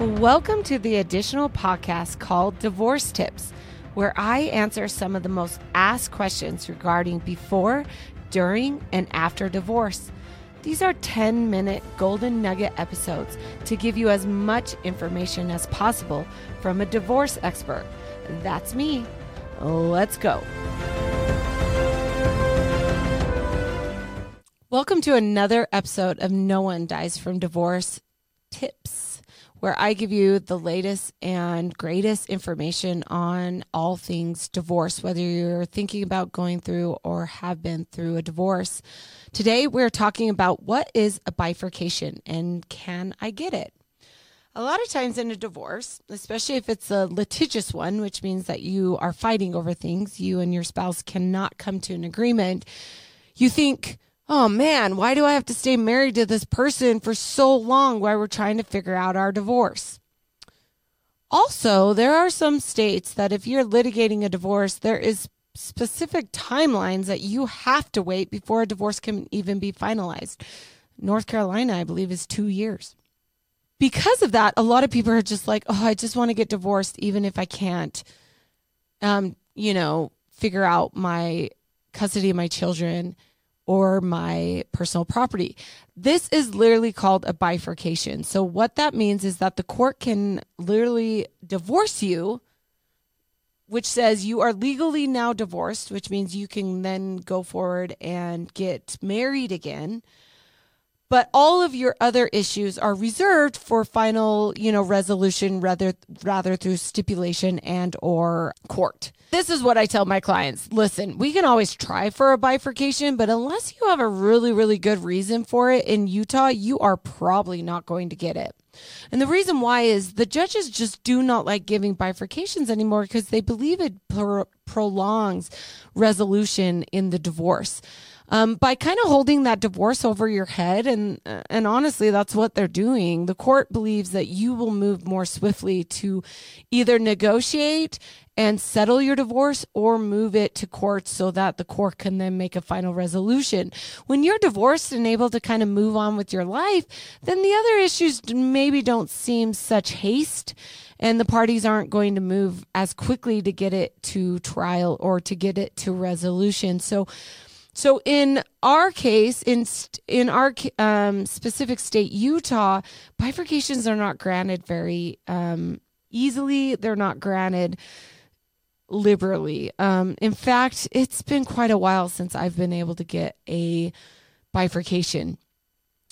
Welcome to the additional podcast called Divorce Tips, where I answer some of the most asked questions regarding before, during, and after divorce. These are 10 minute golden nugget episodes to give you as much information as possible from a divorce expert. That's me. Let's go. Welcome to another episode of No One Dies from Divorce Tips, where I give you the latest and greatest information on all things divorce, whether you're thinking about going through or have been through a divorce. Today, we're talking about what is a bifurcation and can I get it? A lot of times in a divorce, especially if it's a litigious one, which means that you are fighting over things, you and your spouse cannot come to an agreement, you think, oh man, why do I have to stay married to this person for so long while we're trying to figure out our divorce? Also, there are some states that if you're litigating a divorce, there is specific timelines that you have to wait before a divorce can even be finalized. North Carolina, I believe, is two years. Because of that, a lot of people are just like, oh, I just want to get divorced, even if I can't, um, you know, figure out my custody of my children or my personal property. This is literally called a bifurcation. So, what that means is that the court can literally divorce you, which says you are legally now divorced, which means you can then go forward and get married again but all of your other issues are reserved for final you know resolution rather rather through stipulation and or court. This is what i tell my clients. Listen we can always try for a bifurcation but unless you have a really really good reason for it in utah you are probably not going to get it. And the reason why is the judges just do not like giving bifurcations anymore because they believe it pro- prolongs resolution in the divorce um, by kind of holding that divorce over your head. And, and honestly, that's what they're doing. The court believes that you will move more swiftly to either negotiate and settle your divorce or move it to court so that the court can then make a final resolution. When you're divorced and able to kind of move on with your life, then the other issues maybe don't seem such haste and the parties aren't going to move as quickly to get it to trial or to get it to resolution. So so in our case, in in our um, specific state, Utah, bifurcations are not granted very um, easily. They're not granted liberally. Um, in fact, it's been quite a while since I've been able to get a bifurcation.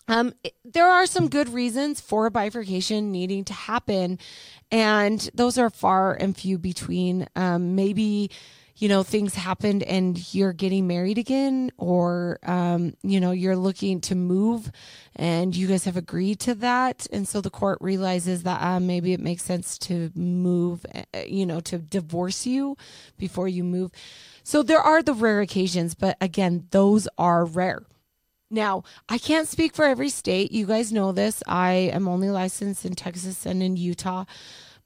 Um, there are some good reasons for a bifurcation needing to happen, and those are far and few between. Um, maybe you know, things happened and you're getting married again, or, um, you know, you're looking to move and you guys have agreed to that. And so the court realizes that uh, maybe it makes sense to move, uh, you know, to divorce you before you move. So there are the rare occasions, but again, those are rare. Now, I can't speak for every state. You guys know this. I am only licensed in Texas and in Utah.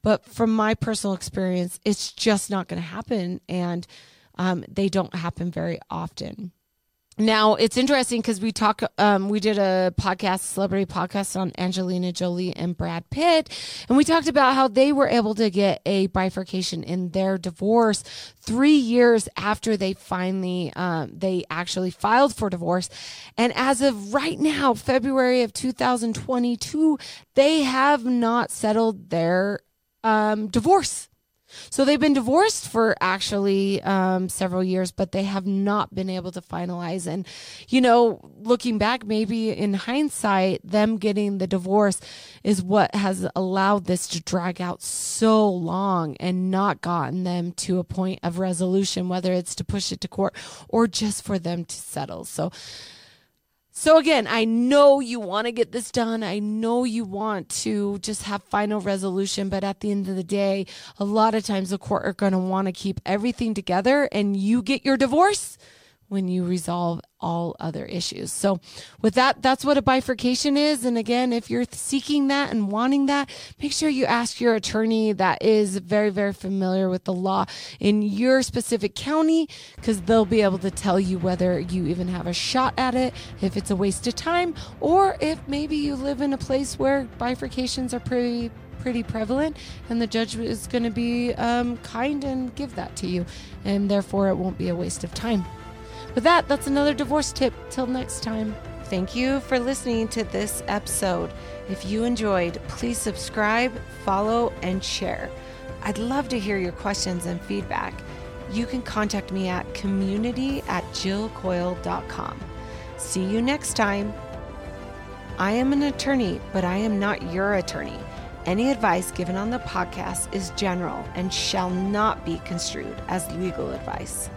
But from my personal experience, it's just not going to happen. And um, they don't happen very often. Now it's interesting because we talk, um, we did a podcast, celebrity podcast on Angelina Jolie and Brad Pitt, and we talked about how they were able to get a bifurcation in their divorce three years after they finally, um, they actually filed for divorce, and as of right now, February of 2022, they have not settled their um, divorce. So they've been divorced for actually um, several years, but they have not been able to finalize. And, you know, looking back, maybe in hindsight, them getting the divorce is what has allowed this to drag out so long and not gotten them to a point of resolution, whether it's to push it to court or just for them to settle. So, so again, I know you want to get this done. I know you want to just have final resolution, but at the end of the day, a lot of times the court are going to want to keep everything together and you get your divorce when you resolve all other issues. So with that, that's what a bifurcation is. And again, if you're seeking that and wanting that, make sure you ask your attorney that is very, very familiar with the law in your specific county, because they'll be able to tell you whether you even have a shot at it, if it's a waste of time, or if maybe you live in a place where bifurcations are pretty pretty prevalent, and the judge is going to be um, kind and give that to you, and therefore it won't be a waste of time. With that, that's another divorce tip. Till next time. Thank you for listening to this episode. If you enjoyed, please subscribe, follow, and share. I'd love to hear your questions and feedback. You can contact me at community at jillcoil.com. See you next time. I am an attorney, but I am not your attorney. Any advice given on the podcast is general and shall not be construed as legal advice.